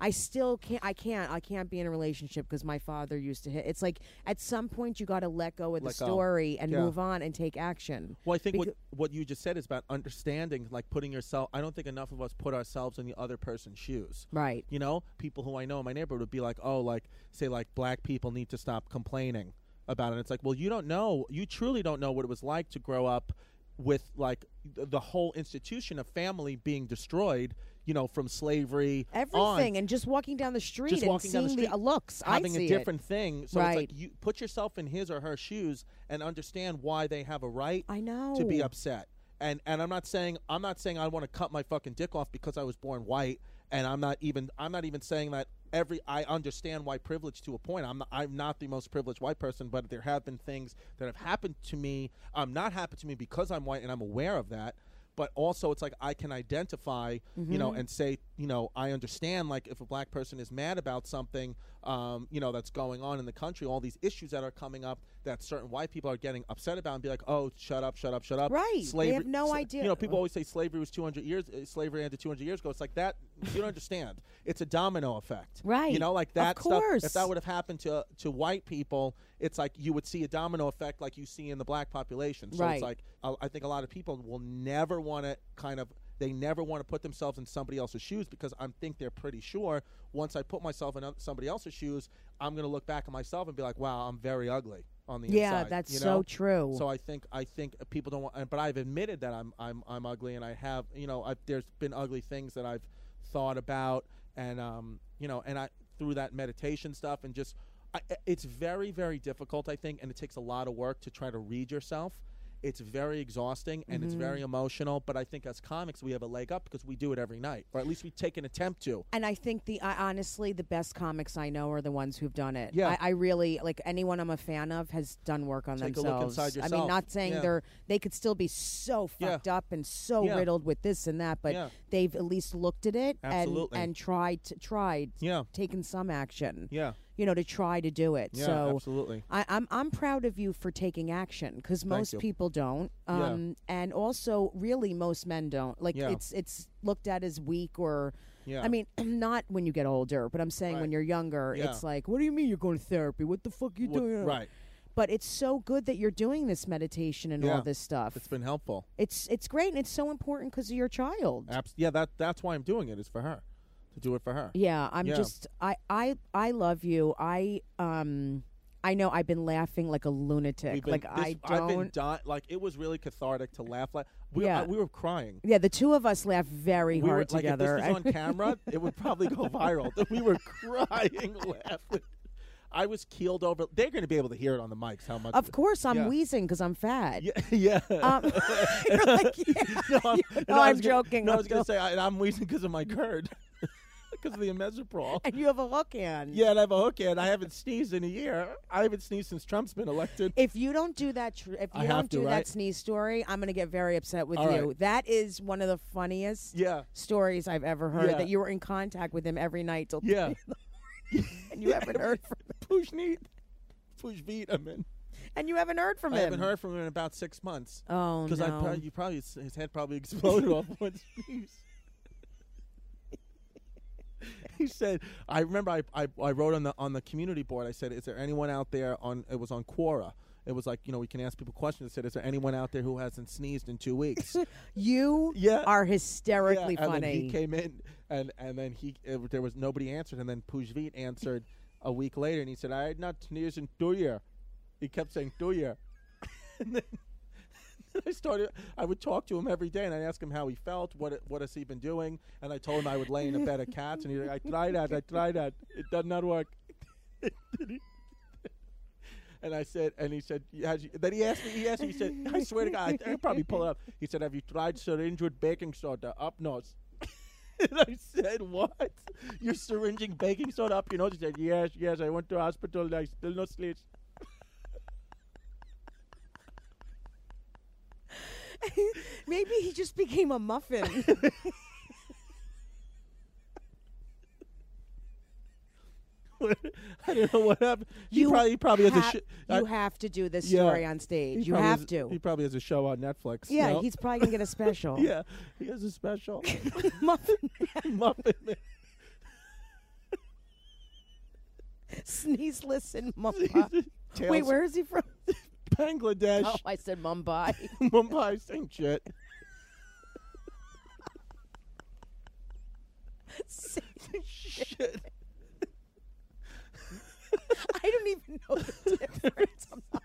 I still can't. I can't. I can't be in a relationship because my father used to hit. It's like at some point you got to let go of the
Let go.
story and
Yeah.
move on and take action.
Well, I think what
Becau-
what you just said is about understanding, like putting yourself. I don't think enough of us put ourselves in the other person's shoes.
Right.
You know, people who I know in my neighborhood would be like, "Oh, like say like black people need to stop complaining about it." It's like, well, you don't know. You truly don't know what it was like to grow up with like th- the whole institution of family being destroyed. You know, from slavery on.
Everything and just walking down the street
Just
and seeing
the
the,
street,
uh, looks.
having a different thing. So it's like you put yourself in his or her shoes and understand why they have a right
I know
to be upset. And and I'm not saying I'm not saying I want to cut my fucking dick off because I was born white. And I'm not even I'm not even saying that every I understand white privilege to a point. I'm not, I'm not the most privileged white person, but there have been things that have happened to me. Um, not happened to me because I'm white and I'm aware of that. But also, it's like I can identify, you know, mm-hmm. and say, you know, I understand. Like, if a black person is mad about something, um, you know, that's going on in the country, all these issues that are coming up that certain white people are getting upset about, and be like, oh, shut up, shut up, shut up.
Right. They have no
sla-
idea.
You know, people always say slavery was 200 years. Uh, slavery ended 200 years ago. It's like that. You don't understand. It's a domino effect.
Right.
You know, like
Of
that stuff.
course.
If that would have happened to to white people, it's like you would see a domino effect like you see in the black population. So
Right.
it's like I I think a lot of people will never want to kind of they never want to put themselves in somebody else's shoes because I think they're pretty sure once I put myself in somebody else's shoes, I'm going to look back at myself and be like, wow, I'm very ugly on the inside.
Yeah,
inside.
that's
you
so true.
So I think I think people don't want, but I've admitted that I'm I'm I'm ugly, and I have you know I've, there's been ugly things that I've thought about, and um you know, and I through that meditation stuff, and just I, it's very very difficult I think, and it takes a lot of work to try to read yourself. It's very exhausting and it's
Mm-hmm.
very emotional, but I think as comics we have a leg up because we do it every night, or at least we take an attempt to.
And I think the I, honestly the best comics I know are the ones who've done it.
Yeah.
I, I really like anyone I'm a fan of has done work on
Take a look
themselves.
inside
I mean, not saying
Yeah.
they're they could still be so
Yeah.
fucked up and so
Yeah.
riddled with this and that, but
Yeah.
they've at least looked at it
Absolutely.
and and tried to, tried
Yeah,
taken some action.
yeah,
You know, to try to do it.
yeah,
so
absolutely.
I, I'm I'm proud of you for taking action because most people don't,
Yeah.
um, and also really most men don't. Like
Yeah.
it's it's looked at as weak or,
Yeah,
I mean, not when you get older, but I'm saying when you're younger,
Yeah.
it's like, what do you mean you're going to therapy? What the fuck are you
What-
doing?
right.
But it's so good that you're doing this meditation and
Yeah.
all this stuff.
It's been helpful.
It's it's great and it's so important because of your child.
Abs- yeah, that that's why I'm doing it is for her, to do it for her.
Yeah, I'm
Yeah.
just I I I love you. I um I know I've been laughing like a lunatic.
Been-
like
this-
I
I've been
don't.
di- like it was really cathartic to laugh. Like we,
Yeah.
I- we were crying.
Yeah, the two of us laughed very
we were,
hard
like
together.
if this was on camera, it would probably go viral. we were crying, laughing. I was keeled over. They're going to be able to hear it on the mics. How much?
of course, I'm
Yeah.
wheezing because I'm fat.
Yeah, yeah.
Um, like, yeah.
no, I'm,
No,
no,
I'm
was gonna-
joking.
No, I was going to say I, I'm wheezing because of my GERD. Because of the immeasurable.
And you have a hook hand.
Yeah, and I have a hook hand. I haven't sneezed in a year. I haven't sneezed since Trump's been elected.
If you don't do that, tr- if you
I
don't
to,
do
right?
that sneeze story, I'm gonna get very upset with
All
you.
right.
That is one of the funniest
Yeah,
stories I've ever heard.
Yeah.
That you were in contact with him every night till
yeah.
and you haven't heard from
Push neat. Push beat. I mean,
and you haven't heard from
I
him.
haven't heard from him in about six months.
Oh
Because
no!
I you probably his head probably exploded off one sneeze. he said, "I remember I, I I wrote on the on the community board. I said, is there anyone out there on? It was on Quora. It was like you know we can ask people questions. I said, is there anyone out there who hasn't sneezed in two weeks?
you
Yeah.
are hysterically
yeah, and then he came in, and and then he it, there was nobody answered, and then Pujvit answered a week later, and he said, I had not sneezed in two year. He kept saying two year, and then I started. I would talk to him every day, and I'd ask him how he felt, what what has he been doing, and I told him I would lay in a bed of cats, and he's like, I tried that, I tried that, it does not work. And I said, and he said, "Has you-" then he asked me, he asked me, he said, I swear to God, I, I probably pull it up. He said, have you tried syringe with baking soda up nose? and I said, what? You're syringing baking soda up your nose? He said, yes, yes, I went to hospital, I still no sleep.
Maybe he just became a muffin.
I don't know what happened. He
You
probably, he probably has a sh- I-
you have to do this
Yeah.
story on stage. You have
has-
to.
He probably has a show on Netflix.
yeah,
no?
he's probably gonna get a special.
yeah, he has a special.
muffin
Muffin Man.
sneeze. Listen, Mumbai. Wait, where is he from?
Bangladesh,
Oh, I said Mumbai.
Mumbai, same shit. shit.
I don't even know the difference. I'm not.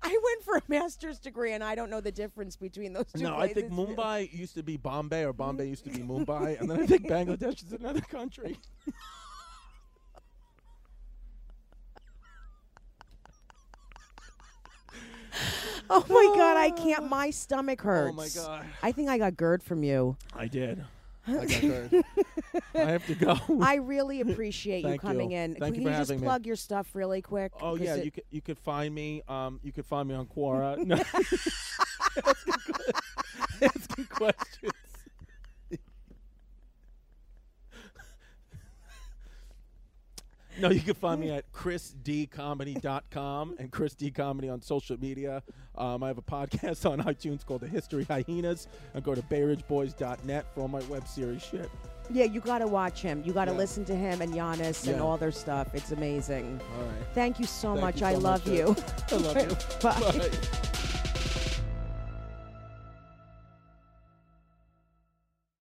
I went for a master's degree and I don't know the difference between those two.
No, I think Mumbai used to be Bombay, or Bombay used to be Mumbai, and then I think Bangladesh is another country.
Oh my god, I can't. My stomach hurts.
Oh my god,
I think I got GERD from you.
I did. I got hurt. I have to go.
I really appreciate you
Thank
coming
you.
in.
Thank
Can
you for
just
having me.
plug your stuff really quick?
Oh
'Cause
yeah,
it-
you could you could find me. Um, you could find me on Quora. No. asking, que- asking questions. no, you can find me at chrisdcomedy.com and Chris D Comedy on social media. Um, I have a podcast on iTunes called The History Hyenas. And go to BayRidgeBoys.net for all my web series shit.
yeah, you got to watch him. You got to
Yeah.
listen to him and Giannis and all their stuff. It's amazing.
All right.
Thank you so
Thank
much.
you
I
so
love
much,
you.
I love you.
Bye.
Bye.